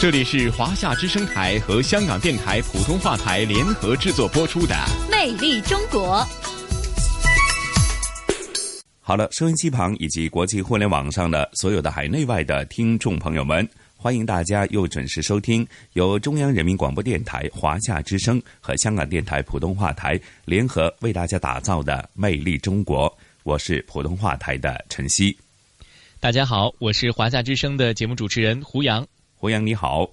这里是华夏之声台和香港电台普通话台联合制作播出的《魅力中国》。好了，收音机旁以及国际互联网上的所有的海内外的听众朋友们，欢迎大家又准时收听由中央人民广播电台华夏之声和香港电台普通话台联合为大家打造的《魅力中国》。我是普通话台的陈曦。大家好，我是华夏之声的节目主持人胡杨。胡杨你好，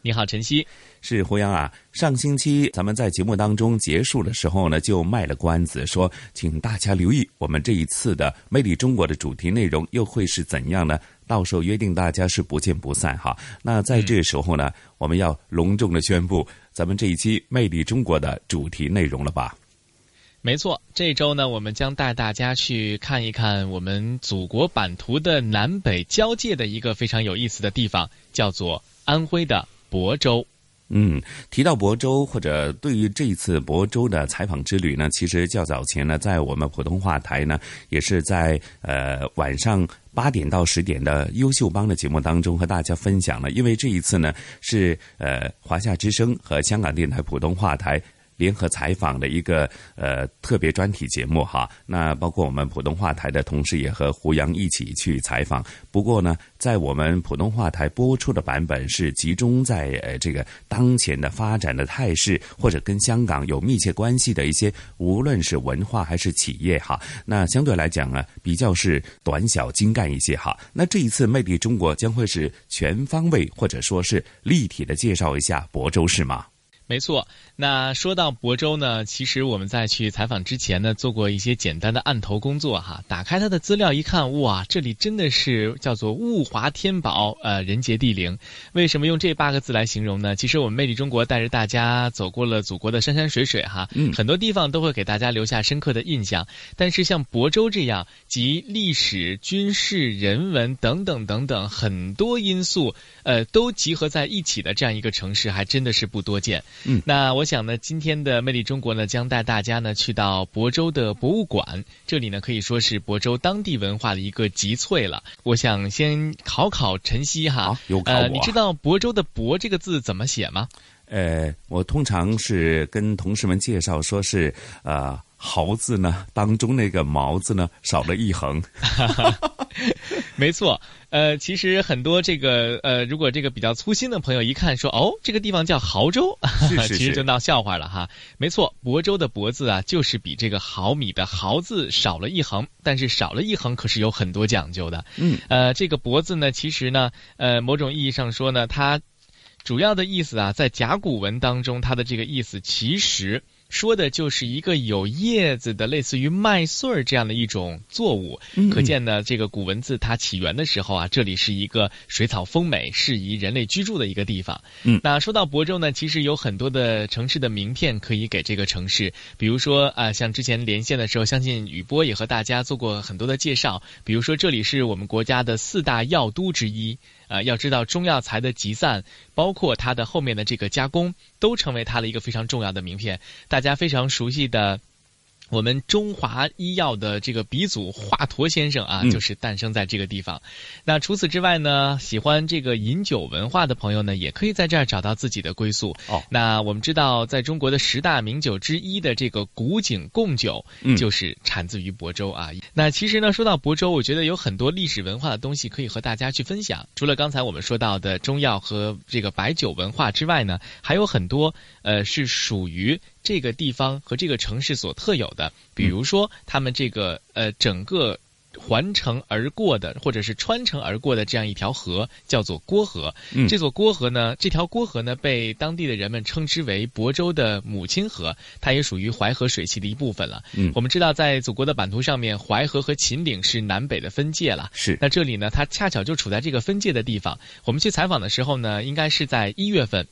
你好晨曦，是胡杨啊。上星期咱们在节目当中结束的时候呢，就卖了关子，说请大家留意我们这一次的《魅力中国》的主题内容又会是怎样呢？到时候约定大家是不见不散哈。那在这时候呢，我们要隆重的宣布咱们这一期《魅力中国》的主题内容了吧？没错，这周呢，我们将带大家去看一看我们祖国版图的南北交界的一个非常有意思的地方，叫做安徽的亳州。嗯，提到亳州，或者对于这一次亳州的采访之旅呢，其实较早前呢，在我们普通话台呢，也是在呃晚上八点到十点的优秀帮的节目当中和大家分享了。因为这一次呢，是呃华夏之声和香港电台普通话台。联合采访的一个呃特别专题节目哈，那包括我们普通话台的同事也和胡杨一起去采访。不过呢，在我们普通话台播出的版本是集中在呃这个当前的发展的态势，或者跟香港有密切关系的一些，无论是文化还是企业哈。那相对来讲呢，比较是短小精干一些哈。那这一次魅力中国将会是全方位或者说是立体的介绍一下亳州市吗？没错。那说到亳州呢，其实我们在去采访之前呢，做过一些简单的案头工作哈。打开它的资料一看，哇，这里真的是叫做物华天宝，呃，人杰地灵。为什么用这八个字来形容呢？其实我们魅力中国带着大家走过了祖国的山山水水哈，嗯，很多地方都会给大家留下深刻的印象。但是像亳州这样集历史、军事、人文等等等等很多因素，呃，都集合在一起的这样一个城市，还真的是不多见。嗯，那我。想呢，今天的魅力中国呢，将带大家呢去到亳州的博物馆。这里呢可以说是亳州当地文化的一个集萃了。我想先考考晨曦哈，有考我。你知道亳州的“亳”这个字怎么写吗？呃，我通常是跟同事们介绍，说是呃“豪”字呢当中那个“毛”字呢少了一横。没错，呃，其实很多这个呃，如果这个比较粗心的朋友一看说哦，这个地方叫亳州，其实就闹笑话了哈。没错，亳州的“亳”字啊，就是比这个毫米的“毫”字少了一横，但是少了一横可是有很多讲究的。嗯，呃，这个“亳”字呢，其实呢，呃，某种意义上说呢，它主要的意思啊，在甲骨文当中，它的这个意思其实。说的就是一个有叶子的，类似于麦穗儿这样的一种作物。可见呢，这个古文字它起源的时候啊，这里是一个水草丰美、适宜人类居住的一个地方。嗯，那说到亳州呢，其实有很多的城市的名片可以给这个城市，比如说啊，像之前连线的时候，相信雨波也和大家做过很多的介绍。比如说，这里是我们国家的四大药都之一。啊，要知道中药材的集散，包括它的后面的这个加工，都成为它的一个非常重要的名片。大家非常熟悉的。我们中华医药的这个鼻祖华佗先生啊，就是诞生在这个地方。那除此之外呢，喜欢这个饮酒文化的朋友呢，也可以在这儿找到自己的归宿。哦，那我们知道，在中国的十大名酒之一的这个古井贡酒，就是产自于亳州啊。那其实呢，说到亳州，我觉得有很多历史文化的东西可以和大家去分享。除了刚才我们说到的中药和这个白酒文化之外呢，还有很多呃是属于。这个地方和这个城市所特有的，比如说他们这个呃整个环城而过的，或者是穿城而过的这样一条河，叫做郭河。这座郭河呢，这条郭河呢，被当地的人们称之为亳州的母亲河，它也属于淮河水系的一部分了。嗯我们知道，在祖国的版图上面，淮河和秦岭是南北的分界了。是，那这里呢，它恰巧就处在这个分界的地方。我们去采访的时候呢，应该是在一月份。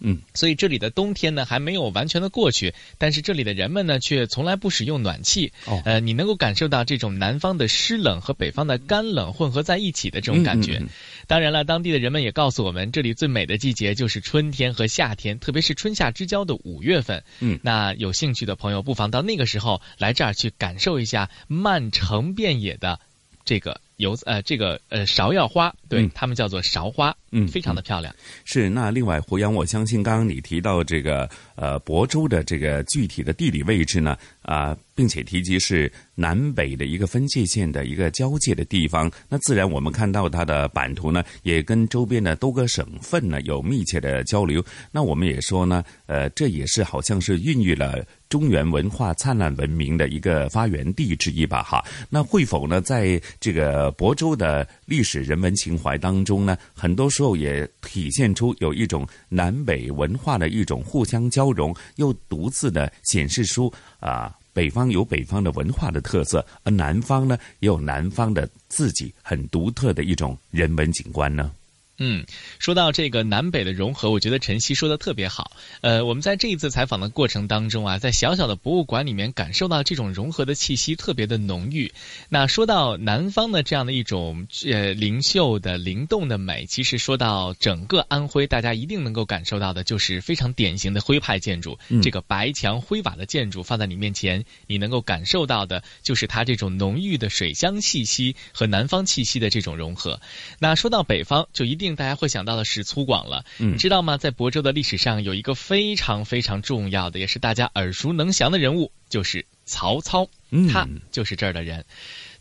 嗯，所以这里的冬天呢还没有完全的过去，但是这里的人们呢却从来不使用暖气。哦，呃，你能够感受到这种南方的湿冷和北方的干冷混合在一起的这种感觉。当然了，当地的人们也告诉我们，这里最美的季节就是春天和夏天，特别是春夏之交的五月份。嗯，那有兴趣的朋友不妨到那个时候来这儿去感受一下漫城遍野的这个。油呃，这个呃芍药花，对他们叫做芍花，嗯，非常的漂亮。是那另外胡杨，我相信刚刚你提到这个呃亳州的这个具体的地理位置呢啊，并且提及是南北的一个分界线的一个交界的地方，那自然我们看到它的版图呢，也跟周边的多个省份呢有密切的交流。那我们也说呢，呃，这也是好像是孕育了中原文化灿烂文明的一个发源地之一吧？哈，那会否呢，在这个，亳州的历史人文情怀当中呢，很多时候也体现出有一种南北文化的一种互相交融，又独自的显示出啊，北方有北方的文化的特色，而南方呢也有南方的自己很独特的一种人文景观呢。嗯，说到这个南北的融合，我觉得晨曦说的特别好。呃，我们在这一次采访的过程当中啊，在小小的博物馆里面感受到这种融合的气息特别的浓郁。那说到南方的这样的一种呃灵秀的灵动的美，其实说到整个安徽，大家一定能够感受到的就是非常典型的徽派建筑。这个白墙灰瓦的建筑放在你面前，你能够感受到的就是它这种浓郁的水乡气息和南方气息的这种融合。那说到北方，就一定。定大家会想到的是粗犷了，嗯知道吗？在亳州的历史上有一个非常非常重要的，也是大家耳熟能详的人物，就是曹操，他就是这儿的人。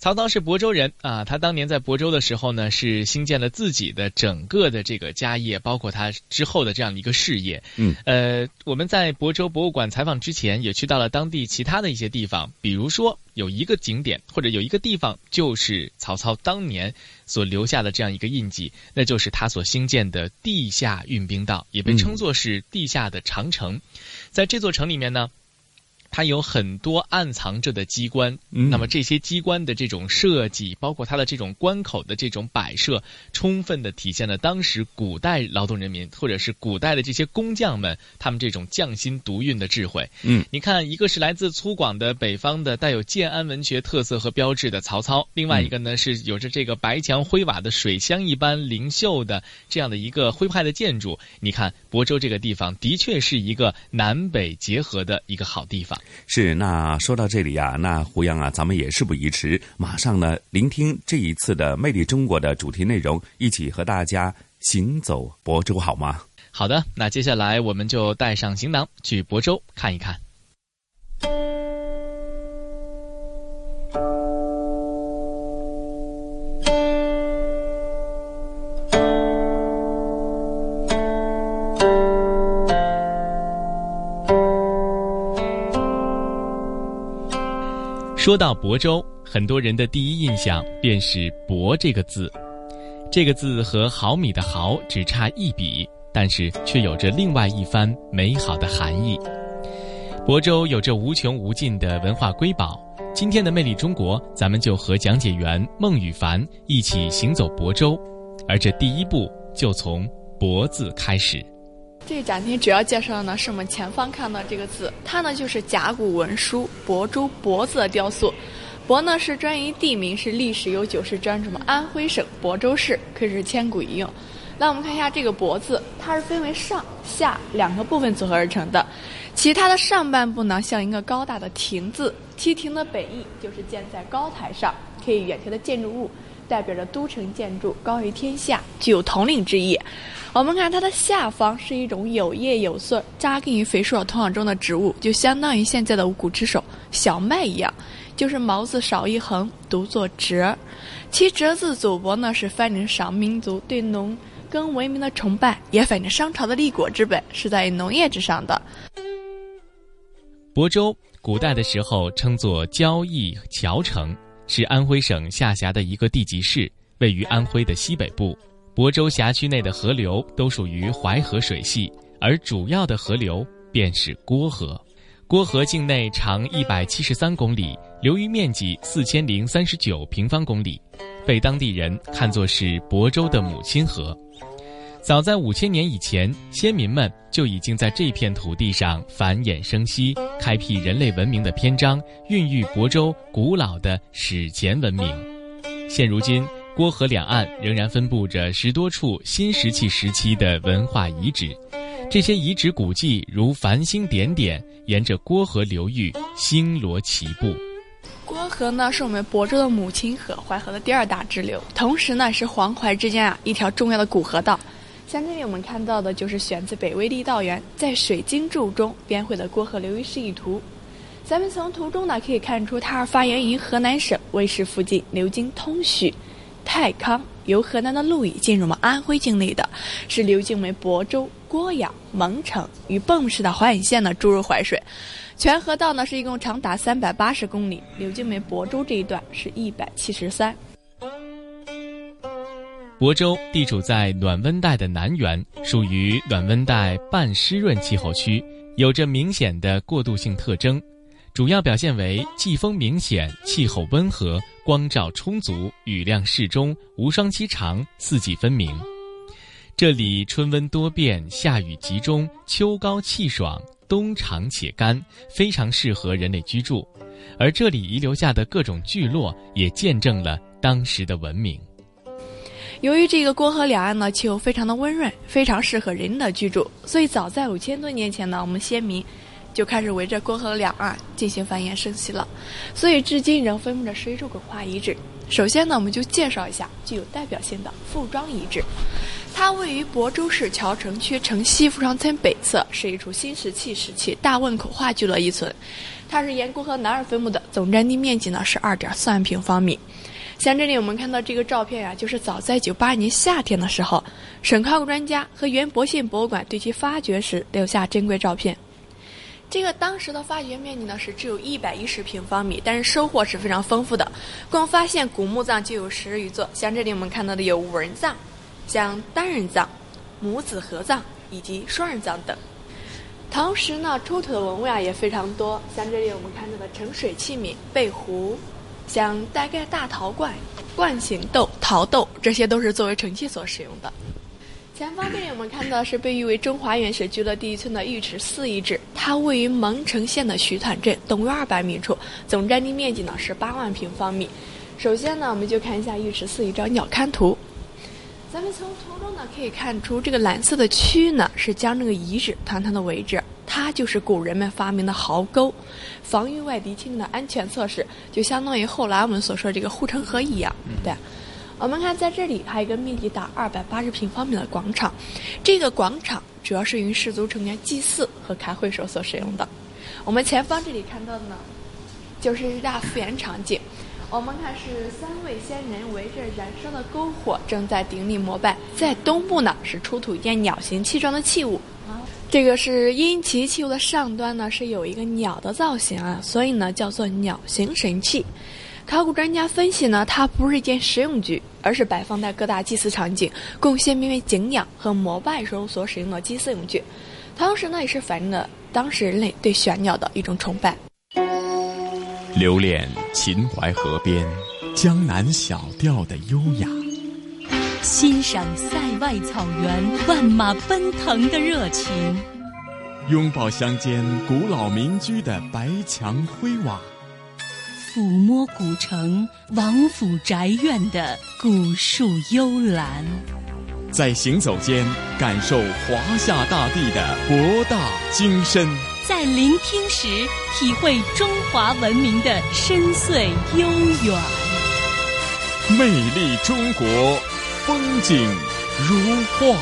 曹操是亳州人啊，他当年在亳州的时候呢，是兴建了自己的整个的这个家业，包括他之后的这样的一个事业。嗯，呃，我们在亳州博物馆采访之前，也去到了当地其他的一些地方，比如说有一个景点或者有一个地方，就是曹操当年所留下的这样一个印记，那就是他所兴建的地下运兵道，也被称作是地下的长城。在这座城里面呢。它有很多暗藏着的机关，那么这些机关的这种设计，包括它的这种关口的这种摆设，充分的体现了当时古代劳动人民或者是古代的这些工匠们他们这种匠心独运的智慧。嗯，你看，一个是来自粗犷的北方的带有建安文学特色和标志的曹操，另外一个呢是有着这个白墙灰瓦的水乡一般灵秀的这样的一个徽派的建筑。你看，亳州这个地方的确是一个南北结合的一个好地方。是，那说到这里啊，那胡杨啊，咱们也事不宜迟，马上呢，聆听这一次的《魅力中国》的主题内容，一起和大家行走亳州，好吗？好的，那接下来我们就带上行囊去亳州看一看。说到亳州，很多人的第一印象便是“亳”这个字。这个字和毫米的“毫”只差一笔，但是却有着另外一番美好的含义。亳州有着无穷无尽的文化瑰宝。今天的魅力中国，咱们就和讲解员孟羽凡一起行走亳州，而这第一步就从“亳”字开始。这个展厅主要介绍的呢是我们前方看到这个字，它呢就是甲骨文书“亳州”“亳”字的雕塑。亳呢是专于地名，是历史悠久，是专什么安徽省亳州市，可以是千古一用。那我们看一下这个“亳”字，它是分为上下两个部分组合而成的。其他的上半部呢像一个高大的亭字，梯亭的本意就是建在高台上，可以远眺的建筑物。代表着都城建筑高于天下，具有统领之意。我们看它的下方是一种有叶有穗、扎根于肥硕土壤中的植物，就相当于现在的五谷之首小麦一样，就是毛字少一横，读作折。其折字组帛呢，是反映上民族对农耕文明的崇拜，也反映商朝的立国之本是在农业之上的。亳州古代的时候称作交易桥城。是安徽省下辖的一个地级市，位于安徽的西北部。亳州辖区内的河流都属于淮河水系，而主要的河流便是郭河。郭河境内长一百七十三公里，流域面积四千零三十九平方公里，被当地人看作是亳州的母亲河。早在五千年以前，先民们就已经在这片土地上繁衍生息，开辟人类文明的篇章，孕育亳州古老的史前文明。现如今，郭河两岸仍然分布着十多处新石器时期的文化遗址，这些遗址古迹如繁星点点，沿着郭河流域星罗棋布。郭河呢，是我们亳州的母亲河，淮河的第二大支流，同时呢，是黄淮之间啊一条重要的古河道。像这里我们看到的，就是选自北魏郦道元在《水经注》中编绘的郭河流域示意图。咱们从图中呢可以看出，它是发源于河南省尉氏附近，流经通许、太康，由河南的鹿邑进入我们安徽境内的，是流经为亳州、郭阳、蒙城与蚌市的淮阴县呢注入淮水。全河道呢是一共长达三百八十公里，流经为亳州这一段是一百七十三。亳州地处在暖温带的南缘，属于暖温带半湿润气候区，有着明显的过渡性特征，主要表现为季风明显、气候温和、光照充足、雨量适中、无霜期长、四季分明。这里春温多变，夏雨集中，秋高气爽，冬长且干，非常适合人类居住。而这里遗留下的各种聚落，也见证了当时的文明。由于这个郭河两岸呢气候非常的温润，非常适合人的居住，所以早在五千多年前呢，我们先民就开始围着郭河两岸进行繁衍生息了。所以至今仍分布着十一处文化遗址。首先呢，我们就介绍一下具有代表性的富庄遗址，它位于亳州市谯城区城西富庄村北侧，是一处新石器时期大汶口化聚落遗存。它是沿郭河南岸分布的，总占地面积呢是二点四万平方米。像这里我们看到这个照片呀，就是早在九八年夏天的时候，省考古专家和原博信博物馆对其发掘时留下珍贵照片。这个当时的发掘面积呢是只有一百一十平方米，但是收获是非常丰富的，共发现古墓葬就有十余座。像这里我们看到的有五人葬、像单人葬、母子合葬以及双人葬等。同时呢，出土的文物啊也非常多，像这里我们看到的盛水器皿、贝壶。像带盖大陶罐、罐形豆、陶豆，这些都是作为盛器所使用的。前方这里我们看到是被誉为中华原始聚落第一村的玉池寺遗址，它位于蒙城县的徐团镇东约二百米处，总占地面积呢是八万平方米。首先呢，我们就看一下玉池寺一张鸟瞰图。咱们从图中呢可以看出，这个蓝色的区域呢是将这个遗址团团的围着。它就是古人们发明的壕沟，防御外敌侵略的安全措施，就相当于后来我们所说的这个护城河一样。对，我们看在这里还有一个面积达二百八十平方米的广场，这个广场主要是于氏族成员祭祀和开会时候所使用的。我们前方这里看到的呢，就是一大复原场景。我们看是三位仙人围着燃烧的篝火，正在顶礼膜拜。在东部呢，是出土一件鸟形器状的器物。这个是因其器物的上端呢是有一个鸟的造型啊，所以呢叫做鸟形神器。考古专家分析呢，它不是一件实用具，而是摆放在各大祭祀场景，供先民为敬仰和膜拜时候所使用的祭祀用具。同时呢，也是反映了当时人类对玄鸟的一种崇拜。留恋秦淮河边江南小调的优雅。欣赏塞外草原万马奔腾的热情，拥抱乡间古老民居的白墙灰瓦，抚摸古城王府宅院的古树幽兰，在行走间感受华夏大地的博大精深，在聆听时体会中华文明的深邃悠远，魅力中国。风景如画。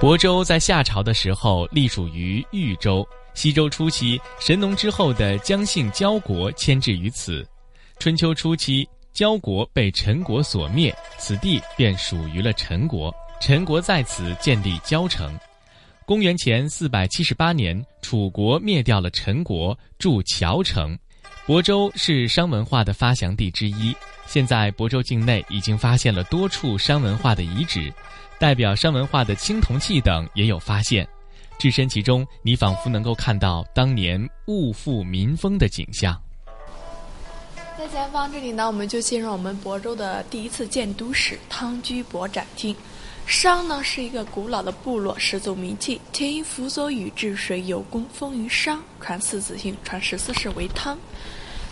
亳州在夏朝的时候隶属于豫州，西周初期神农之后的姜姓焦国迁至于此。春秋初期，焦国被陈国所灭，此地便属于了陈国。陈国在此建立交城。公元前四百七十八年，楚国灭掉了陈国，筑谯城。亳州是商文化的发祥地之一。现在亳州境内已经发现了多处商文化的遗址，代表商文化的青铜器等也有发现。置身其中，你仿佛能够看到当年物阜民丰的景象。在前方这里呢，我们就进入我们亳州的第一次建都史——汤居亳展厅。商呢是一个古老的部落，始祖名器，天因辅佐禹治水有功，封于商，传四子姓，传十四世为汤。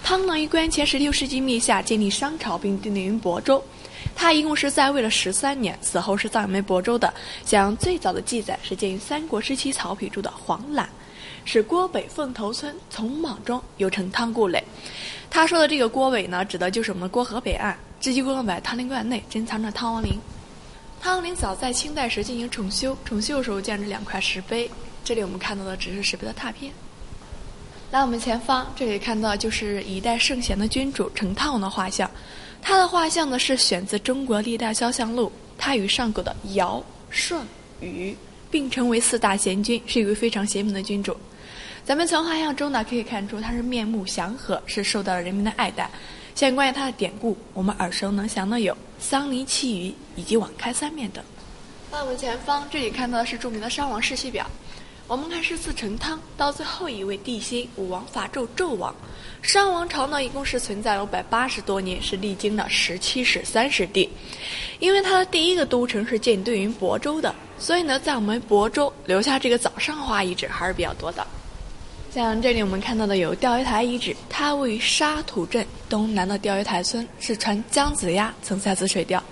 汤呢于公元前十六世纪灭夏，建立商朝，并定居于亳州。他一共是在位了十三年，死后是葬于亳州的。像最早的记载是见于三国时期曹丕著的《黄览》，是郭北凤头村从莽中又称汤固垒。他说的这个郭北呢，指的就是我们的郭河北岸。这具郭北汤陵观内珍藏着汤王陵。汤陵早在清代时进行重修，重修的时候建着两块石碑。这里我们看到的只是石碑的拓片。来，我们前方这里看到就是一代圣贤的君主成汤的画像。他的画像呢是选自中国历代肖像录，他与上古的尧、舜、禹并称为四大贤君，是一位非常贤明的君主。咱们从画像中呢可以看出，他是面目祥和，是受到了人民的爱戴。相关于它的典故，我们耳熟能详的有桑尼奇鱼以及网开三面等。那我们前方这里看到的是著名的商王世系表。我们看是自成汤到最后一位帝辛武王伐纣纣王，商王朝呢一共是存在了五百八十多年，是历经了十七世三十帝。因为他的第一个都城是建对于亳州的，所以呢在我们亳州留下这个早上花遗址还是比较多的。像这里我们看到的有钓鱼台遗址，它位于沙土镇东南的钓鱼台村，是传姜子牙曾在此水钓。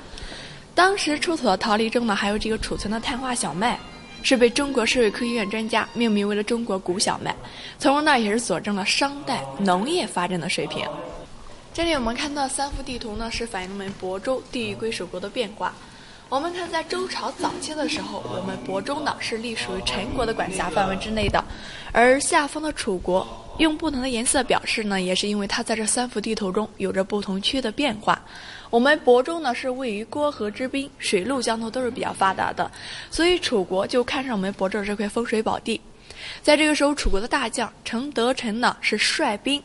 当时出土的陶犁中呢还有这个储存的碳化小麦。是被中国社会科学院专家命名为了中国古小麦，从而呢也是佐证了商代农业发展的水平。这里我们看到三幅地图呢，是反映了我们亳州地域归属国的变化。我们看在周朝早期的时候，我们亳州呢是隶属于陈国的管辖范围之内的，而下方的楚国用不同的颜色表示呢，也是因为它在这三幅地图中有着不同区的变化。我们亳州呢是位于郭河之滨，水陆交通都是比较发达的，所以楚国就看上我们亳州这块风水宝地。在这个时候，楚国的大将程德臣呢是率兵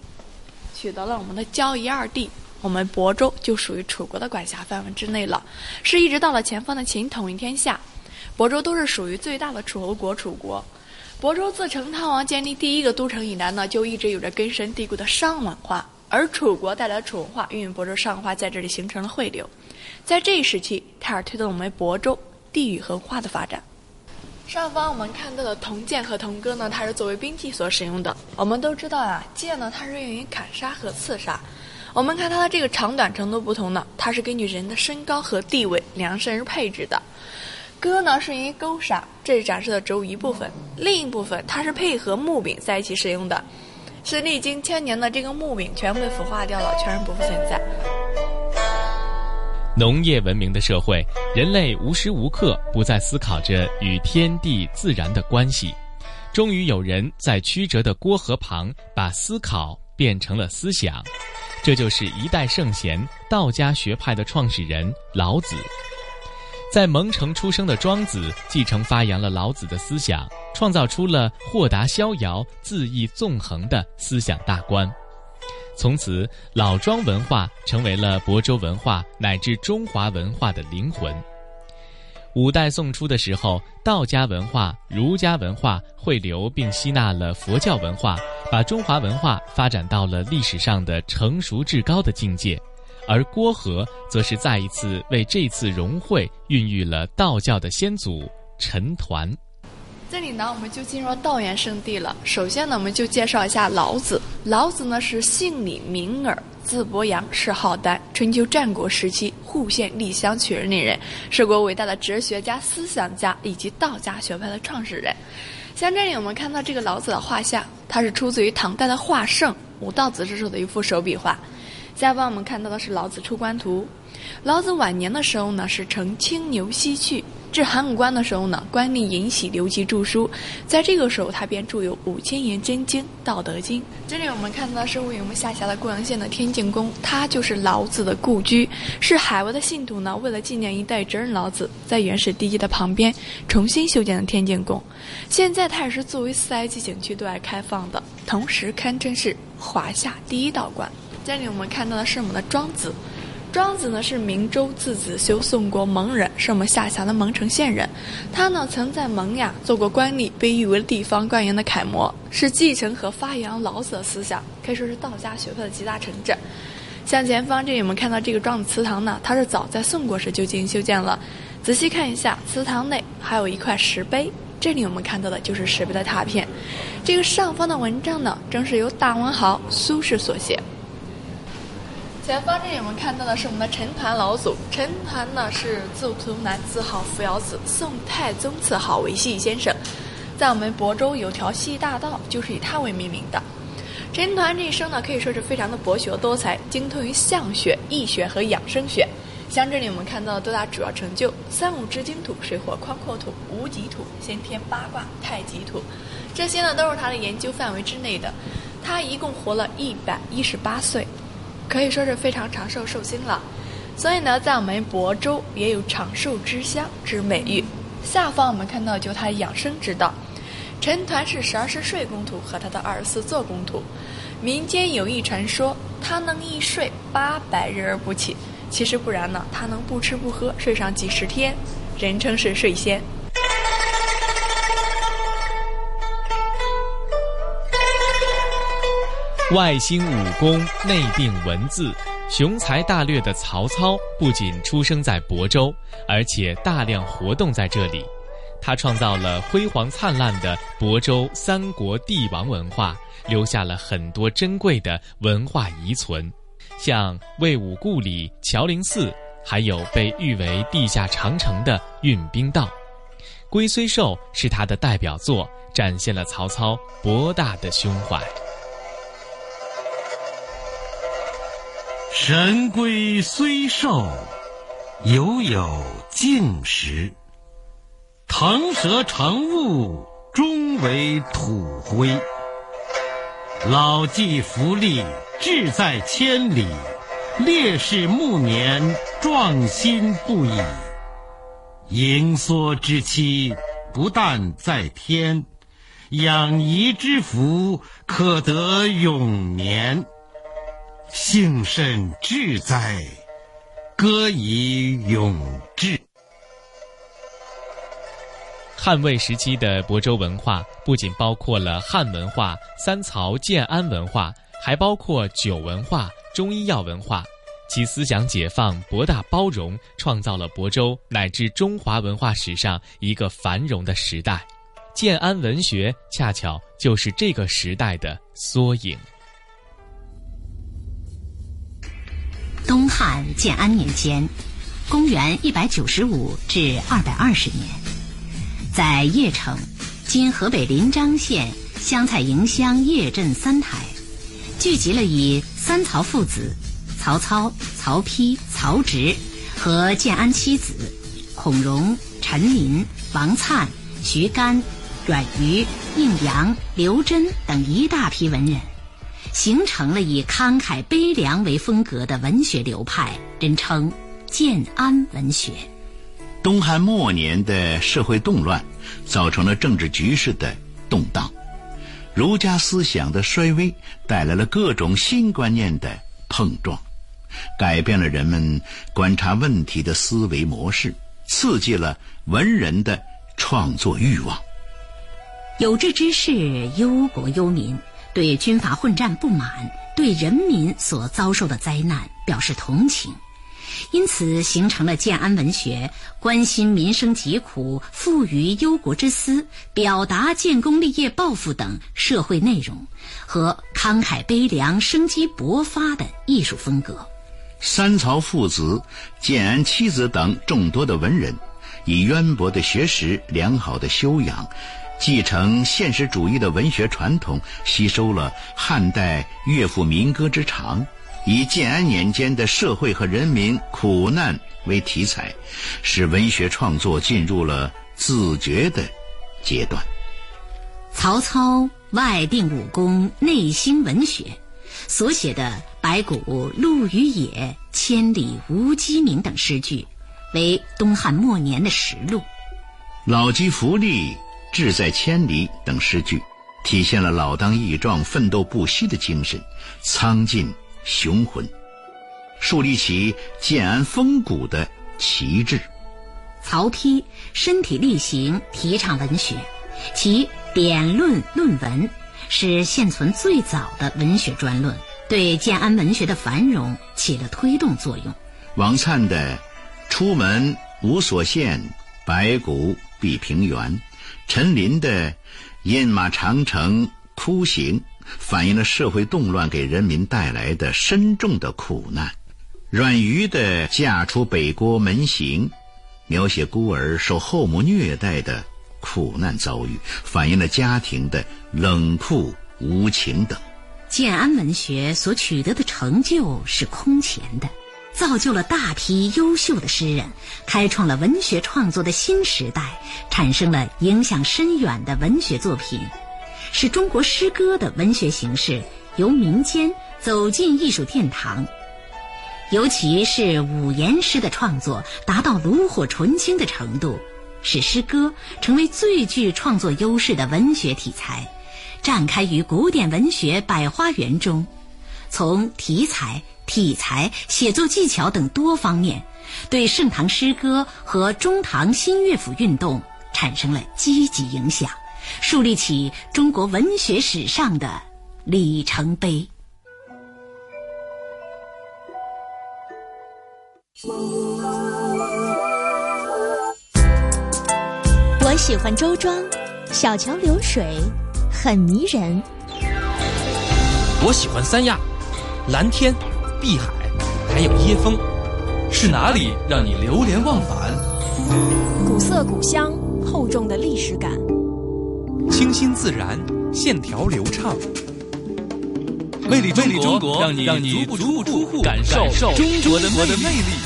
取得了我们的交夷二地，我们亳州就属于楚国的管辖范围之内了。是一直到了前方的秦统一天下，亳州都是属于最大的楚侯国楚国。亳州自成汤王建立第一个都城以来呢，就一直有着根深蒂固的商文化。而楚国带来的楚文化运亳州上文化在这里形成了汇流，在这一时期，它而推动我们亳州地域文化的发展。上方我们看到的铜剑和铜戈呢，它是作为兵器所使用的。我们都知道啊，剑呢它是用于砍杀和刺杀。我们看它的这个长短程度不同呢，它是根据人的身高和地位量身而配置的。戈呢是一钩杀，这是展示的只有一部分，另一部分它是配合木柄在一起使用的。是历经千年的这个木柄全部腐化掉了，全然不复存在。农业文明的社会，人类无时无刻不在思考着与天地自然的关系。终于有人在曲折的郭河旁，把思考变成了思想。这就是一代圣贤，道家学派的创始人老子。在蒙城出生的庄子，继承发扬了老子的思想。创造出了豁达逍遥、恣意纵横的思想大观，从此老庄文化成为了亳州文化乃至中华文化的灵魂。五代宋初的时候，道家文化、儒家文化汇流并吸纳了佛教文化，把中华文化发展到了历史上的成熟至高的境界，而郭和则是再一次为这次融汇孕育了道教的先祖陈抟。这里呢，我们就进入道元圣地了。首先呢，我们就介绍一下老子。老子呢是姓李，名耳，字伯阳，谥浩丹。春秋战国时期户县丽乡曲人那人，是国伟大的哲学家、思想家以及道家学派的创始人。像这里我们看到这个老子的画像，它是出自于唐代的画圣武道子之手的一幅手笔画。下方我们看到的是老子出关图。老子晚年的时候呢，是乘青牛西去。至函谷关的时候呢，官吏尹喜留其著书，在这个时候他便著有五千言真经《道德经》。这里我们看到是位于我们下辖的固阳县的天净宫，它就是老子的故居，是海外的信徒呢为了纪念一代哲人老子，在原始地基的旁边重新修建的天净宫。现在它也是作为四 A 级景区对外开放的，同时堪称是华夏第一道观。这里我们看到的是我们的庄子。庄子呢是明州字子修，宋国蒙人，是我们下辖的蒙城县人。他呢曾在蒙雅做过官吏，被誉为地方官员的楷模，是继承和发扬老子的思想，可以说是道家学派的集大成者。向前方这里我们看到这个庄子祠堂呢，它是早在宋国时就进行修建了。仔细看一下，祠堂内还有一块石碑，这里我们看到的就是石碑的拓片。这个上方的文章呢，正是由大文豪苏轼所写。前方这里我们看到的是我们的陈抟老祖，陈抟呢是字图南，字号扶摇子，宋太宗赐号为西先生，在我们亳州有条西大道，就是以他为命名的。陈抟这一生呢，可以说是非常的博学多才，精通于相学、易学和养生学。像这里我们看到的多大主要成就：三五知金土、水火宽阔土、无极土、先天八卦、太极土，这些呢都是他的研究范围之内的。他一共活了一百一十八岁。可以说是非常长寿寿星了，所以呢，在我们亳州也有长寿之乡之美誉。下方我们看到就他养生之道，陈抟是十二世睡公图和他的二十四坐公图，民间有一传说，他能一睡八百日而不起。其实不然呢，他能不吃不喝睡上几十天，人称是睡仙。外兴武功，内定文字，雄才大略的曹操不仅出生在亳州，而且大量活动在这里。他创造了辉煌灿烂的亳州三国帝王文化，留下了很多珍贵的文化遗存，像魏武故里、乔灵寺，还有被誉为地下长城的运兵道。《龟虽寿》是他的代表作，展现了曹操博大的胸怀。神龟虽寿，犹有竟时。腾蛇乘雾，终为土灰。老骥伏枥，志在千里；烈士暮年，壮心不已。盈缩之期，不但在天；养怡之福，可得永年。幸甚至哉，歌以咏志。汉魏时期的亳州文化不仅包括了汉文化、三曹建安文化，还包括酒文化、中医药文化。其思想解放、博大包容，创造了亳州乃至中华文化史上一个繁荣的时代。建安文学恰巧就是这个时代的缩影。东汉建安年间，公元一百九十五至二百二十年，在邺城（今河北临漳县湘菜营乡邺镇三台），聚集了以三曹父子曹操、曹丕、曹植和建安七子孔融、陈琳、王粲、徐干、阮愚、应阳、刘桢等一大批文人。形成了以慷慨悲凉为风格的文学流派，人称建安文学。东汉末年的社会动乱，造成了政治局势的动荡，儒家思想的衰微带来了各种新观念的碰撞，改变了人们观察问题的思维模式，刺激了文人的创作欲望。有志之士忧国忧民。对军阀混战不满，对人民所遭受的灾难表示同情，因此形成了建安文学，关心民生疾苦、富于忧国之思、表达建功立业抱负等社会内容和慷慨悲凉、生机勃发的艺术风格。三曹父子、建安七子等众多的文人，以渊博的学识、良好的修养。继承现实主义的文学传统，吸收了汉代乐府民歌之长，以建安年间的社会和人民苦难为题材，使文学创作进入了自觉的阶段。曹操外定武功，内兴文学，所写的《白骨露于野》《千里无鸡鸣》等诗句，为东汉末年的实录。老骥伏枥。志在千里等诗句，体现了老当益壮、奋斗不息的精神，苍劲雄浑。树立起建安风骨的旗帜。曹丕身体力行，提倡文学，其《典论论文》是现存最早的文学专论，对建安文学的繁荣起了推动作用。王粲的“出门无所羡，白骨蔽平原”，陈琳的“饮马长城哭行”，反映了社会动乱给人民带来的深重的苦难。阮瑜的“嫁出北郭门行”。描写孤儿受后母虐待的苦难遭遇，反映了家庭的冷酷无情等。建安文学所取得的成就是空前的，造就了大批优秀的诗人，开创了文学创作的新时代，产生了影响深远的文学作品，使中国诗歌的文学形式由民间走进艺术殿堂。尤其是五言诗的创作达到炉火纯青的程度，使诗歌成为最具创作优势的文学题材，展开于古典文学百花园中，从题材、体裁、写作技巧等多方面，对盛唐诗歌和中唐新乐府运动产生了积极影响，树立起中国文学史上的里程碑。我喜欢周庄，小桥流水，很迷人。我喜欢三亚，蓝天、碧海，还有椰风，是哪里让你流连忘返？古色古香，厚重的历史感，清新自然，线条流畅。魅力中国，让你让你足不出户感受中国的魅力。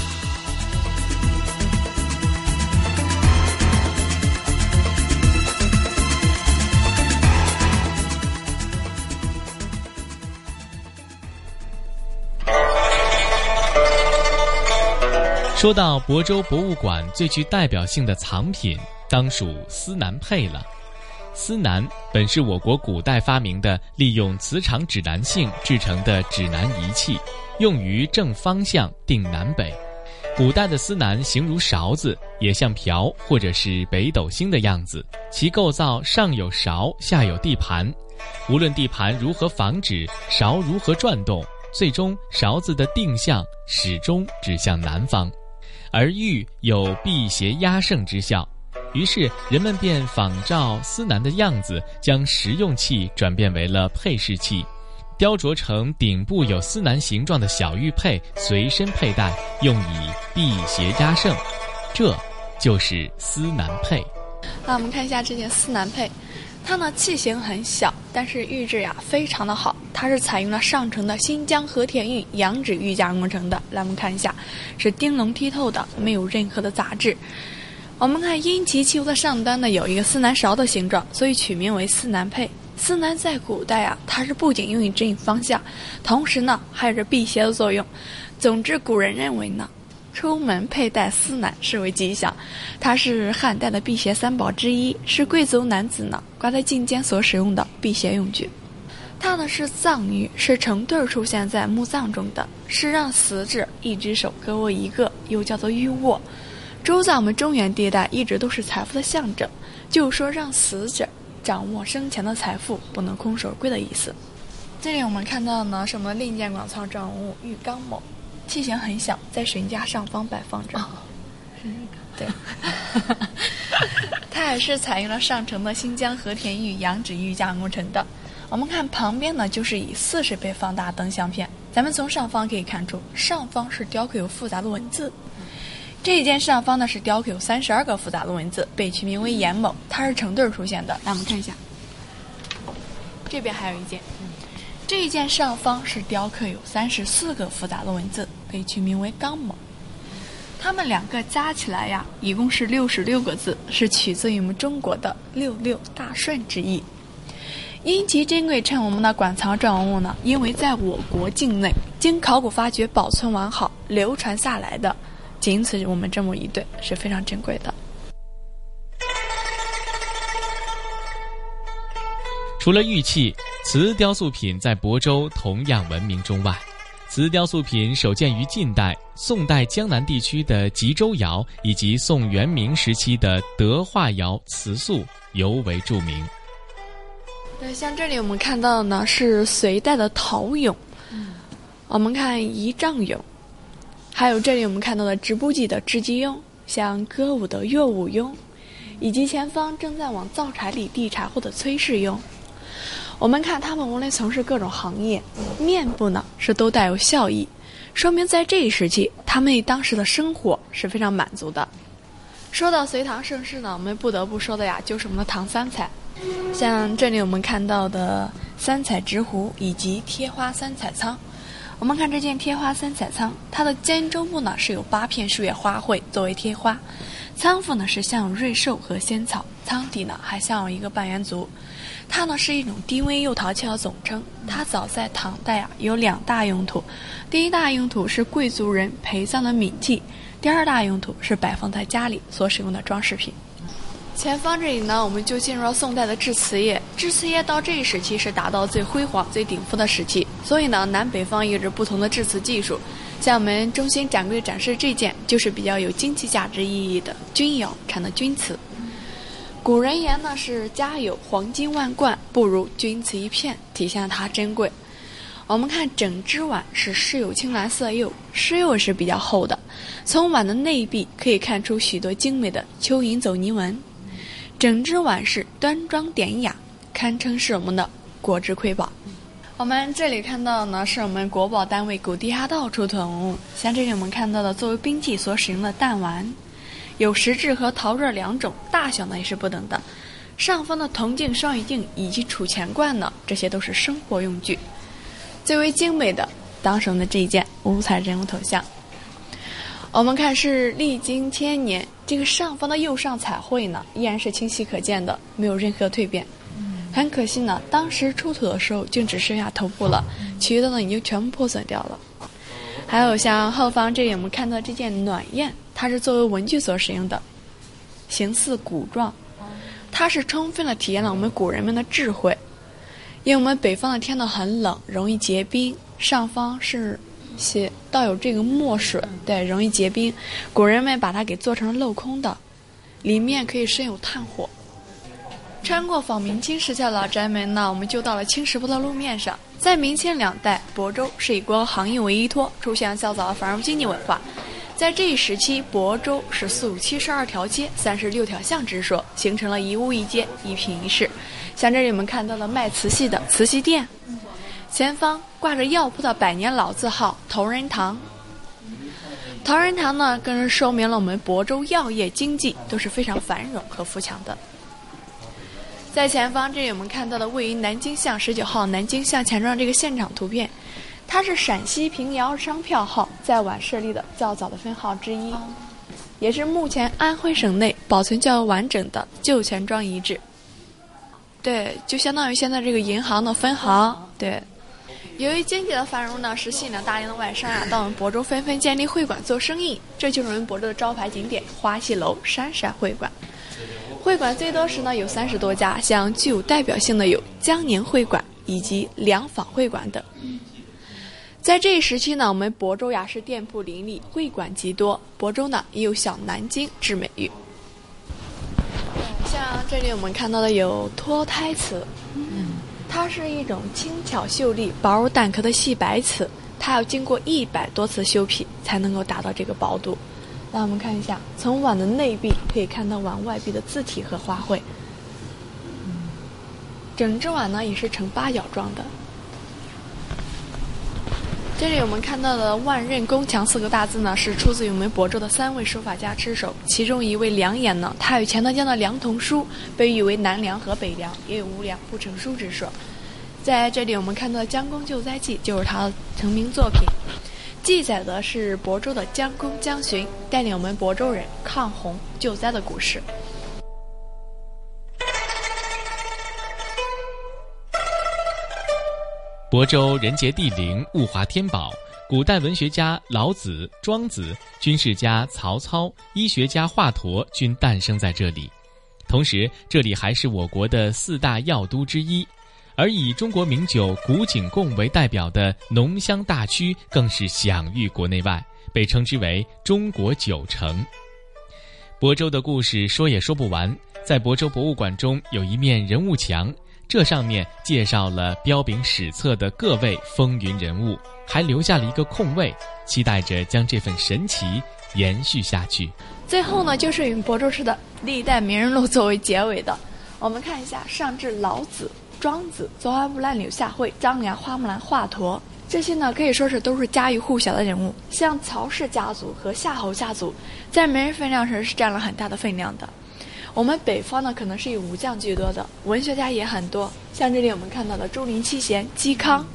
说到亳州博物馆最具代表性的藏品，当属司南佩了。司南本是我国古代发明的利用磁场指南性制成的指南仪器，用于正方向定南北。古代的司南形如勺子，也像瓢或者是北斗星的样子。其构造上有勺，下有地盘。无论地盘如何防止勺如何转动，最终勺子的定向始终指向南方，而玉有辟邪压胜之效。于是人们便仿照司南的样子，将实用器转变为了配饰器，雕琢成顶部有司南形状的小玉佩，随身佩戴，用以辟邪压胜。这就是司南佩。那我们看一下这件司南佩，它呢器型很小，但是玉质呀非常的好。它是采用了上乘的新疆和田玉羊脂玉加工成的。来，我们看一下，是叮龙剔透的，没有任何的杂质。我们看阴极器物的上端呢，有一个司南勺的形状，所以取名为司南佩。司南在古代啊，它是不仅用于指引方向，同时呢还有着辟邪的作用。总之，古人认为呢，出门佩戴司南是为吉祥。它是汉代的辟邪三宝之一，是贵族男子呢挂在颈间所使用的辟邪用具。它呢是藏玉，是成对出现在墓葬中的，是让死者一只手各握一个，又叫做玉握。周在我们中原地带一直都是财富的象征，就是说让死者掌握生前的财富，不能空手而归的意思。这里我们看到呢，是我们另一件馆藏状文物玉刚某，器型很小，在神架上方摆放着。是这个。对。它也是采用了上乘的新疆和田玉羊脂玉加工成的。我们看旁边呢，就是以四十倍放大灯相片。咱们从上方可以看出，上方是雕刻有复杂的文字。这一件上方呢是雕刻有三十二个复杂的文字，被取名为严某，它是成对出现的。来，我们看一下，这边还有一件，这一件上方是雕刻有三十四个复杂的文字，被取名为刚某。它们两个加起来呀，一共是六十六个字，是取自于我们中国的六六大顺之意。因其珍贵，称我们的馆藏状文物呢，因为在我国境内经考古发掘保存完好，流传下来的。仅此我们这么一对是非常珍贵的。除了玉器，瓷雕塑品在亳州同样闻名中外。瓷雕塑品首见于近代，宋代江南地区的吉州窑以及宋元明时期的德化窑瓷塑尤为著名。对，像这里我们看到的呢是隋代的陶俑，我们看仪仗俑，还有这里我们看到的织布机的织机俑，像歌舞的乐舞俑，以及前方正在往灶柴里递柴火的炊事俑。我们看他们无论从事各种行业，面部呢是都带有笑意，说明在这一时期，他们当时的生活是非常满足的。说到隋唐盛世呢，我们不得不说的呀，就是我们的唐三彩。像这里我们看到的三彩直壶以及贴花三彩仓，我们看这件贴花三彩仓，它的肩中部呢是有八片树叶花卉作为贴花，仓腹呢是镶有瑞兽和仙草，仓底呢还镶有一个半圆足。它呢是一种低温釉陶器的总称，它早在唐代啊有两大用途，第一大用途是贵族人陪葬的冥器，第二大用途是摆放在家里所使用的装饰品。前方这里呢，我们就进入了宋代的制瓷业。制瓷业到这一时期是达到最辉煌、最顶峰的时期。所以呢，南北方有着不同的制瓷技术。像我们中心展柜展示这件，就是比较有经济价值意义的钧窑产的钧瓷。古人言呢是家有黄金万贯，不如钧瓷一片，体现了它珍贵。我们看整只碗是饰有青蓝色釉，饰釉是比较厚的。从碗的内壁可以看出许多精美的蚯蚓走泥纹。整只碗是端庄典雅，堪称是我们的国之瑰宝。我们这里看到的呢，是我们国宝单位古地下道出土文物。像这里我们看到的，作为兵器所使用的弹丸，有石质和陶制两种，大小呢也是不等的。上方的铜镜、双鱼镜以及储钱罐呢，这些都是生活用具。最为精美的，当时我们的这一件五彩人物头像。我们看是历经千年，这个上方的釉上彩绘呢，依然是清晰可见的，没有任何蜕变。很可惜呢，当时出土的时候就只剩下头部了，其余的呢已经全部破损掉了。还有像后方这里我们看到这件暖砚，它是作为文具所使用的，形似鼓状，它是充分的体验了我们古人们的智慧。因为我们北方的天呢很冷，容易结冰，上方是。写倒有这个墨水，对，容易结冰。古人们把它给做成了镂空的，里面可以生有炭火。穿过仿明清时期的老宅门呢，我们就到了青石坡的路面上。在明清两代，亳州是以国行业为依托，出现了较早的繁荣经济文化。在这一时期，亳州是素有七十二条街、三十六条巷之说，形成了一屋一街、一品一市。像这里我们看到的卖瓷器的瓷器店。前方挂着药铺的百年老字号“同仁堂”。同仁堂呢，更是说明了我们亳州药业经济都是非常繁荣和富强的。在前方，这里我们看到的位于南京巷十九号南京巷前庄这个现场图片，它是陕西平遥商票号在皖设立的较早的分号之一，也是目前安徽省内保存较完整的旧钱庄遗址。对，就相当于现在这个银行的分行。对。由于经济的繁荣呢，是吸引了大量的外商啊到我们亳州纷纷建立会馆做生意，这就是我们亳州的招牌景点花戏楼山山会馆。会馆最多时呢有三十多家，像具有代表性的有江宁会馆以及梁坊会馆等。在这一时期呢，我们亳州呀是店铺林立，会馆极多，亳州呢也有小南京之美誉。像这里我们看到的有脱胎瓷。它是一种轻巧秀丽、薄如蛋壳的细白瓷，它要经过一百多次修皮才能够达到这个薄度。那我们看一下，从碗的内壁可以看到碗外壁的字体和花卉。整只碗呢也是呈八角状的。这里我们看到的“万仞宫墙”四个大字呢，是出自于我们亳州的三位书法家之手。其中一位梁衍呢，他与钱塘江的梁同书，被誉为南梁和北梁，也有无梁不成书之说。在这里，我们看到的《江公救灾记》就是他的成名作品，记载的是亳州的江公江巡带领我们亳州人抗洪救灾的故事。亳州人杰地灵，物华天宝。古代文学家老子、庄子，军事家曹操，医学家华佗均诞生在这里。同时，这里还是我国的四大药都之一。而以中国名酒古井贡为代表的浓香大曲更是享誉国内外，被称之为“中国酒城”。亳州的故事说也说不完，在亳州博物馆中有一面人物墙，这上面介绍了彪炳史册的各位风云人物，还留下了一个空位，期待着将这份神奇延续下去。最后呢，就是以亳州市的历代名人录作为结尾的。我们看一下，上至老子。庄子、左安、乌兰、柳下惠、张良、花木兰、华佗，这些呢可以说是都是家喻户晓的人物。像曹氏家族和夏侯家族，在名人分量上是占了很大的分量的。我们北方呢，可能是以武将居多的，文学家也很多。像这里我们看到的朱林七贤嵇康，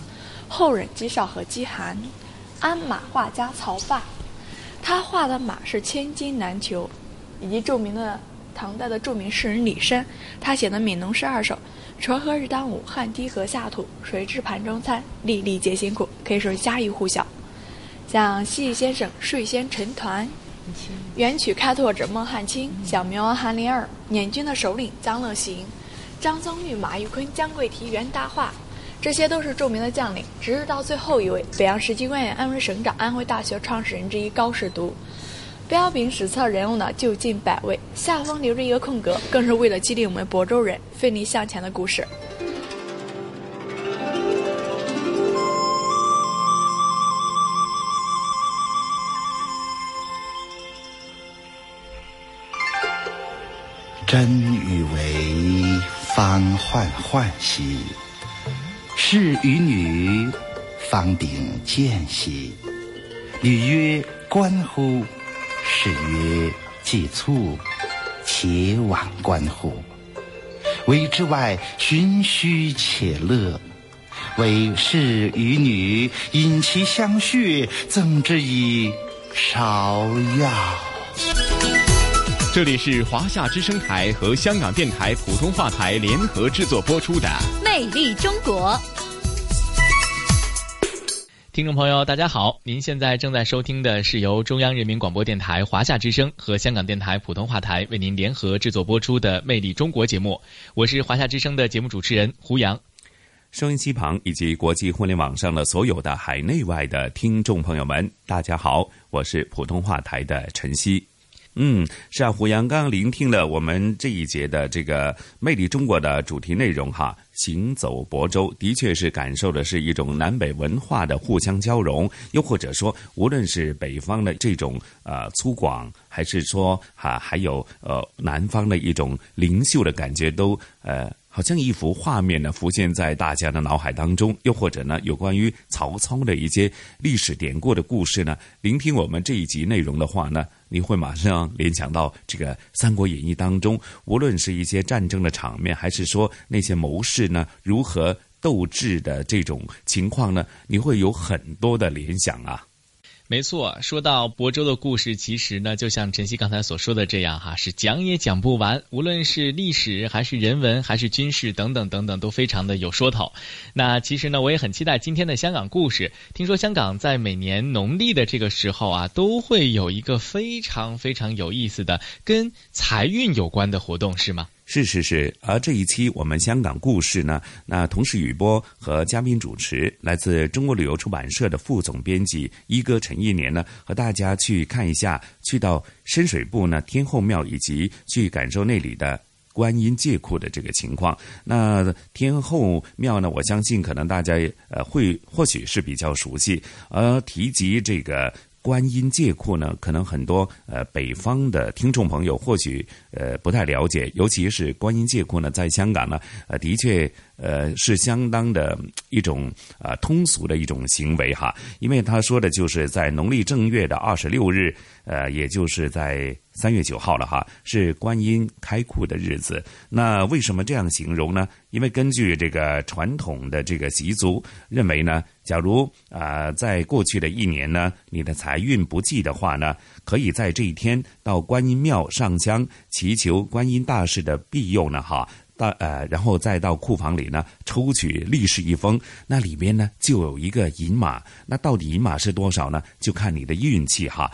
后人嵇绍和嵇函，鞍马画家曹霸，他画的马是千金难求，以及著名的唐代的著名诗人李绅，他写的《悯农诗二首》。锄禾日当午，汗滴禾下土。谁知盘中餐，粒粒皆辛苦。可以说是家喻户晓。像戏先生睡仙陈抟，元曲开拓者孟汉卿，小明王韩林儿，捻军的首领张乐行，张宗玉、马玉坤、姜桂提、袁大化，这些都是著名的将领。直至到最后一位，北洋时期官员、安徽省长、安徽大学创始人之一高士读。标炳史册人物呢就近百位，下方留着一个空格，更是为了激励我们亳州人奋力向前的故事。真与为方患患兮，是与女方鼎见兮。女曰：“观乎？”是曰：“既促，且往观乎？为之外，循虚且乐。为士与女，引其相血，赠之以芍药。”这里是华夏之声台和香港电台普通话台联合制作播出的《魅力中国》。听众朋友，大家好！您现在正在收听的是由中央人民广播电台华夏之声和香港电台普通话台为您联合制作播出的《魅力中国》节目。我是华夏之声的节目主持人胡杨。收音机旁以及国际互联网上的所有的海内外的听众朋友们，大家好！我是普通话台的陈曦。嗯，是啊，胡杨刚聆听了我们这一节的这个《魅力中国》的主题内容哈。行走亳州，的确是感受的是一种南北文化的互相交融，又或者说，无论是北方的这种呃粗犷，还是说哈还有呃南方的一种灵秀的感觉，都呃好像一幅画面呢浮现在大家的脑海当中。又或者呢，有关于曹操的一些历史典故的故事呢，聆听我们这一集内容的话呢。你会马上联想到这个《三国演义》当中，无论是一些战争的场面，还是说那些谋士呢如何斗智的这种情况呢，你会有很多的联想啊。没错，说到亳州的故事，其实呢，就像晨曦刚才所说的这样哈，是讲也讲不完。无论是历史，还是人文，还是军事等等等等，都非常的有说头。那其实呢，我也很期待今天的香港故事。听说香港在每年农历的这个时候啊，都会有一个非常非常有意思的跟财运有关的活动，是吗？是是是，而这一期我们香港故事呢，那同时雨波和嘉宾主持来自中国旅游出版社的副总编辑一哥陈一年呢，和大家去看一下，去到深水埗呢天后庙，以及去感受那里的观音借库的这个情况。那天后庙呢，我相信可能大家呃会或许是比较熟悉，而提及这个。观音借库呢，可能很多呃北方的听众朋友或许呃不太了解，尤其是观音借库呢，在香港呢，呃的确呃是相当的一种呃通俗的一种行为哈，因为他说的就是在农历正月的二十六日，呃也就是在三月九号了哈，是观音开库的日子。那为什么这样形容呢？因为根据这个传统的这个习俗认为呢。假如啊，在过去的一年呢，你的财运不济的话呢，可以在这一天到观音庙上香，祈求观音大士的庇佑呢，哈，到呃，然后再到库房里呢抽取利是一封，那里边呢就有一个银码，那到底银码是多少呢？就看你的运气哈。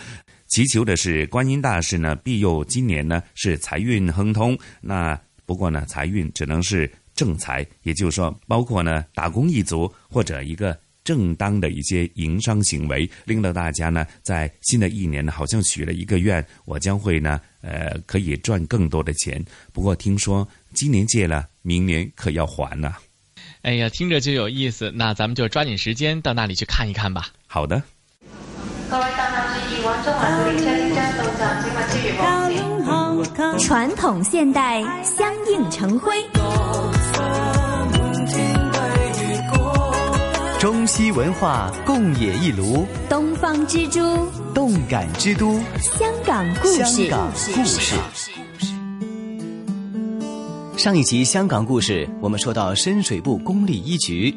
祈求的是观音大士呢庇佑今年呢是财运亨通，那不过呢财运只能是。正财，也就是说，包括呢打工一族或者一个正当的一些营商行为，令到大家呢在新的一年呢，好像许了一个愿，我将会呢呃可以赚更多的钱。不过听说今年借了，明年可要还呢。哎呀，听着就有意思，那咱们就抓紧时间到那里去看一看吧。好的。传统现代相映成辉，中西文化共冶一炉，东方之珠，动感之都，香港故事。香港故事。上一集香港故事，我们说到深水埗公立医局。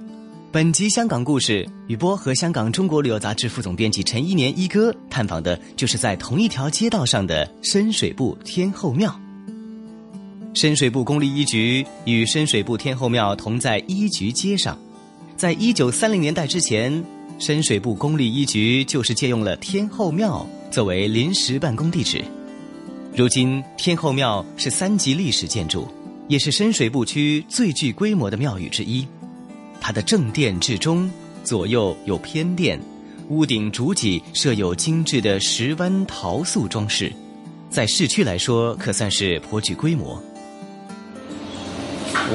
本集香港故事，雨波和香港中国旅游杂志副总编辑陈一年一哥探访的，就是在同一条街道上的深水埗天后庙。深水埗公立医局与深水埗天后庙同在医局街上，在一九三零年代之前，深水埗公立医局就是借用了天后庙作为临时办公地址。如今，天后庙是三级历史建筑，也是深水埗区最具规模的庙宇之一。它的正殿至中，左右有偏殿，屋顶主脊设有精致的石湾陶塑装饰，在市区来说可算是颇具规模。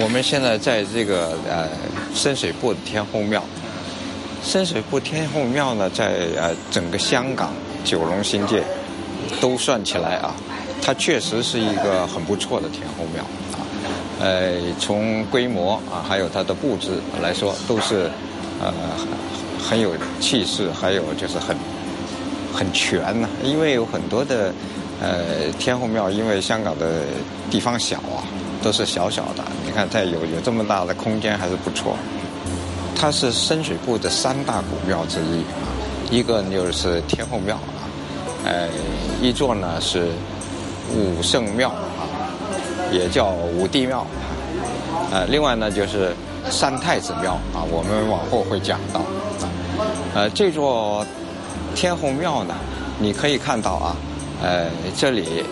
我们现在在这个呃深水埗的天后庙，深水埗天后庙呢，在呃整个香港九龙新界都算起来啊，它确实是一个很不错的天后庙。呃，从规模啊，还有它的布置来说，都是呃很有气势，还有就是很很全呐。因为有很多的呃天后庙，因为香港的地方小啊，都是小小的。你看，它有有这么大的空间，还是不错。它是深水埗的三大古庙之一啊，一个就是天后庙啊，呃，一座呢是武圣庙。也叫武帝庙，呃，另外呢就是三太子庙啊，我们往后会讲到。呃，这座天后庙呢，你可以看到啊，呃，这里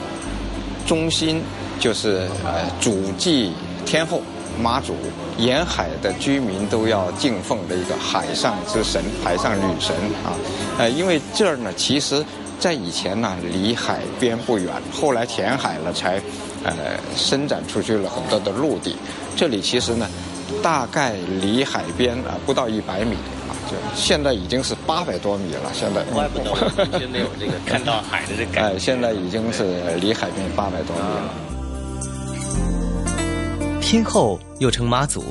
中心就是呃主祭天后妈祖，沿海的居民都要敬奉的一个海上之神、海上女神啊。呃，因为这儿呢，其实在以前呢离海边不远，后来填海了才。呃，伸展出去了很多的陆地，这里其实呢，大概离海边啊不到一百米啊，就现在已经是八百多米了。现在怪不得完全没有这个看到海的这感觉。哎，现在已经是离海边八百多米了。天后又称妈祖，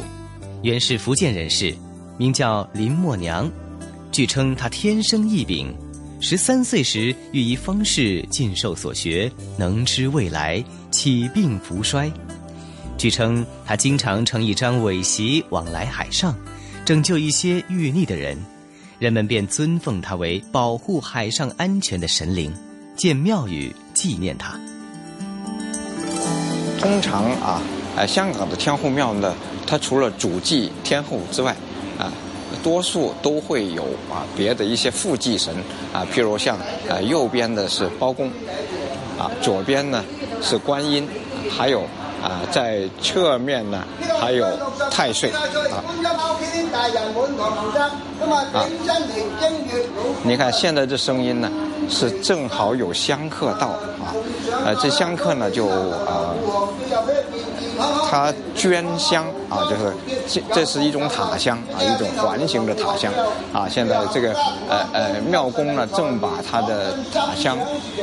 原是福建人士，名叫林默娘，据称她天生异禀。十三岁时，欲以方士尽受所学，能知未来，起病伏衰。据称，他经常乘一张尾席往来海上，拯救一些遇溺的人，人们便尊奉他为保护海上安全的神灵，建庙宇纪念他。通常啊，呃，香港的天后庙呢，它除了主祭天后之外，多数都会有啊，别的一些副祭神啊，譬如像呃右边的是包公，啊左边呢是观音，还有啊在侧面呢还有太岁啊。啊，你看现在这声音呢，是正好有香客到啊，呃这香客呢就啊。他捐香啊，就是这这是一种塔香啊，一种环形的塔香啊。现在这个呃呃庙公呢，正把他的塔香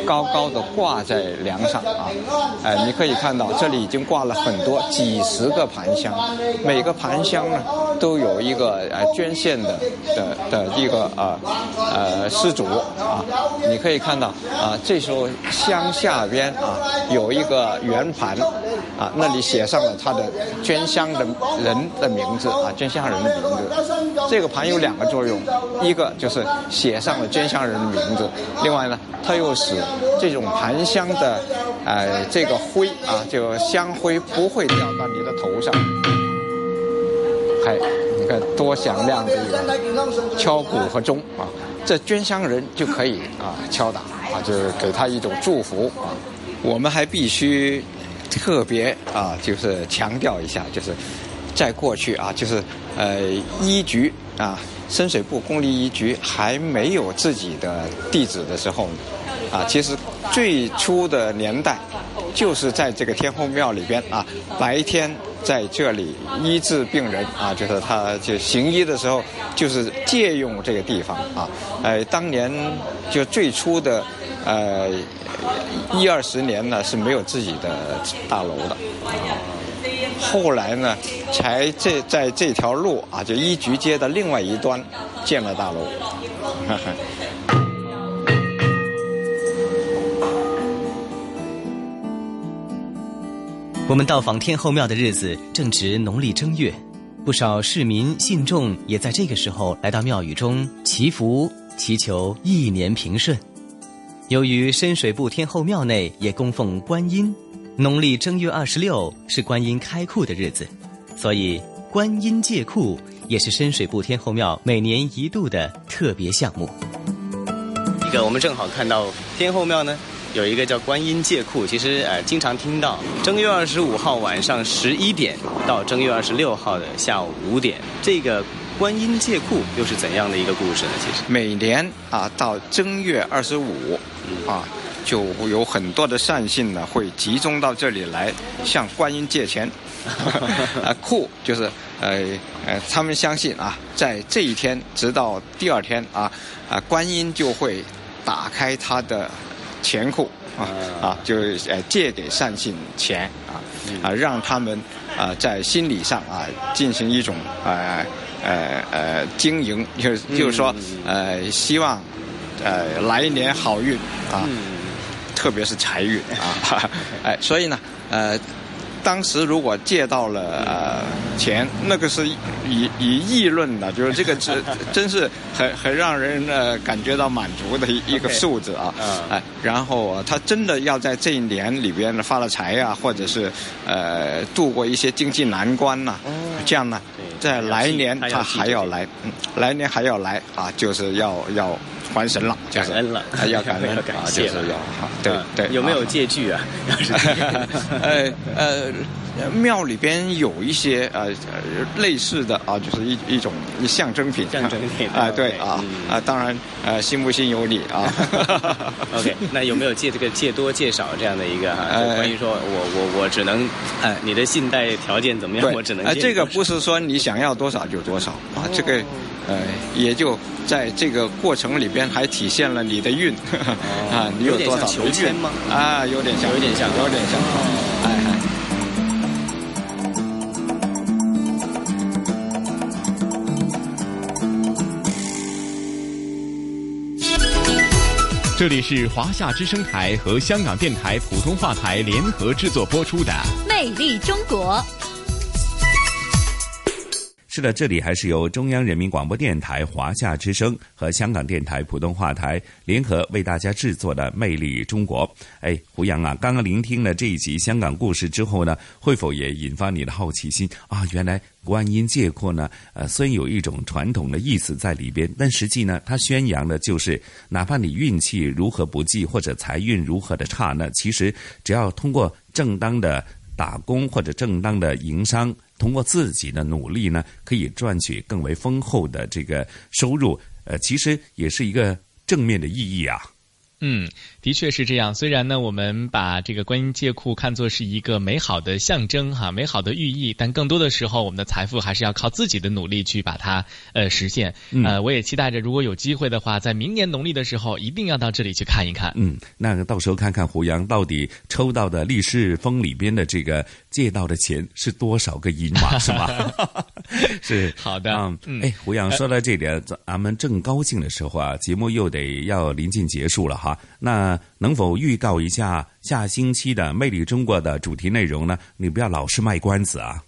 高高的挂在梁上啊。哎，你可以看到这里已经挂了很多几十个盘香，每个盘香呢都有一个呃捐献的的的一个呃呃施主啊。你可以看到啊，这时候香下边啊有一个圆盘。啊，那里写上了他的捐香的人的名字啊，捐香人的名字。这个盘有两个作用，一个就是写上了捐香人的名字，另外呢，它又使这种盘香的，呃，这个灰啊，就香灰不会掉到你的头上。嗨，你看多响亮的一个敲鼓和钟啊，这捐香人就可以啊敲打啊，就是给他一种祝福啊。我们还必须。特别啊，就是强调一下，就是在过去啊，就是呃医局啊，深水埗公立医局还没有自己的地址的时候，啊，其实最初的年代就是在这个天后庙里边啊，白天在这里医治病人啊，就是他就行医的时候，就是借用这个地方啊，呃，当年就最初的呃一二十年呢是没有自己的大楼的。后来呢，才这在这条路啊，就一局街的另外一端建了大楼。我们到访天后庙的日子正值农历正月，不少市民信众也在这个时候来到庙宇中祈福，祈求一年平顺。由于深水埗天后庙内也供奉观音。农历正月二十六是观音开库的日子，所以观音借库也是深水埗天后庙每年一度的特别项目。一个我们正好看到天后庙呢，有一个叫观音借库，其实呃经常听到正月二十五号晚上十一点到正月二十六号的下午五点，这个观音借库又是怎样的一个故事呢？其实每年啊到正月二十五啊。就有很多的善信呢，会集中到这里来向观音借钱。啊，库就是呃呃，他们相信啊，在这一天直到第二天啊啊，观音就会打开他的钱库啊啊，就呃借给善信钱啊啊，让他们啊在心理上啊进行一种呃呃呃经营，就是就是说呃希望呃来年好运啊。特别是财运啊，哎，所以呢，呃，当时如果借到了呃钱，那个是以以议论的，就是这个真真是很很让人呃感觉到满足的一一个数字啊，哎，然后他真的要在这一年里边发了财呀，或者是呃度过一些经济难关呐，这样呢，在来年他还要来，来年还要来啊，就是要要。还神了，感恩了，还要感恩，感谢了，对对。有没有借据啊？呃 呃，庙里边有一些呃类似的啊，就是一一种象征品，象征品啊，对啊啊，当然呃，信不信由你啊。OK，那有没有借这个借多借少这样的一个哈？关于说我我我只能，呃，你的信贷条件怎么样？我只能。呃，这个不是说你想要多少就多少啊，这个。呃，也就在这个过程里边，还体现了你的运 啊，你有多少求签吗？啊，有点像，有点像，有点像。哎。这里是华夏之声台和香港电台普通话台联合制作播出的《魅力中国》。是的，这里还是由中央人民广播电台华夏之声和香港电台普通话台联合为大家制作的《魅力中国》。哎，胡杨啊，刚刚聆听了这一集香港故事之后呢，会否也引发你的好奇心啊？原来观音借阔呢，呃，虽然有一种传统的意思在里边，但实际呢，它宣扬的就是，哪怕你运气如何不济或者财运如何的差，那其实只要通过正当的打工或者正当的营商。通过自己的努力呢，可以赚取更为丰厚的这个收入，呃，其实也是一个正面的意义啊。嗯，的确是这样。虽然呢，我们把这个观音借库看作是一个美好的象征哈，美好的寓意，但更多的时候，我们的财富还是要靠自己的努力去把它呃实现。呃，我也期待着，如果有机会的话，在明年农历的时候，一定要到这里去看一看。嗯，那到时候看看胡杨到底抽到的利是封里边的这个借到的钱是多少个银码，是吗？是好的。嗯，哎，胡杨说到这点，咱们正高兴的时候啊，节目又得要临近结束了哈。啊，那能否预告一下下星期的《魅力中国》的主题内容呢？你不要老是卖关子啊。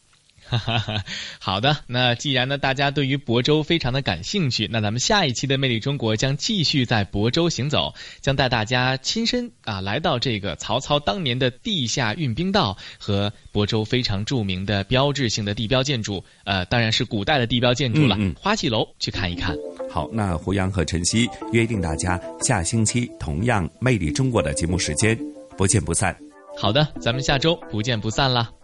好的，那既然呢大家对于亳州非常的感兴趣，那咱们下一期的《魅力中国》将继续在亳州行走，将带大家亲身啊来到这个曹操当年的地下运兵道和亳州非常著名的标志性的地标建筑，呃，当然是古代的地标建筑了，花戏楼去看一看。好，那胡杨和晨曦约定大家下星期同样《魅力中国》的节目时间，不见不散。好的，咱们下周不见不散了。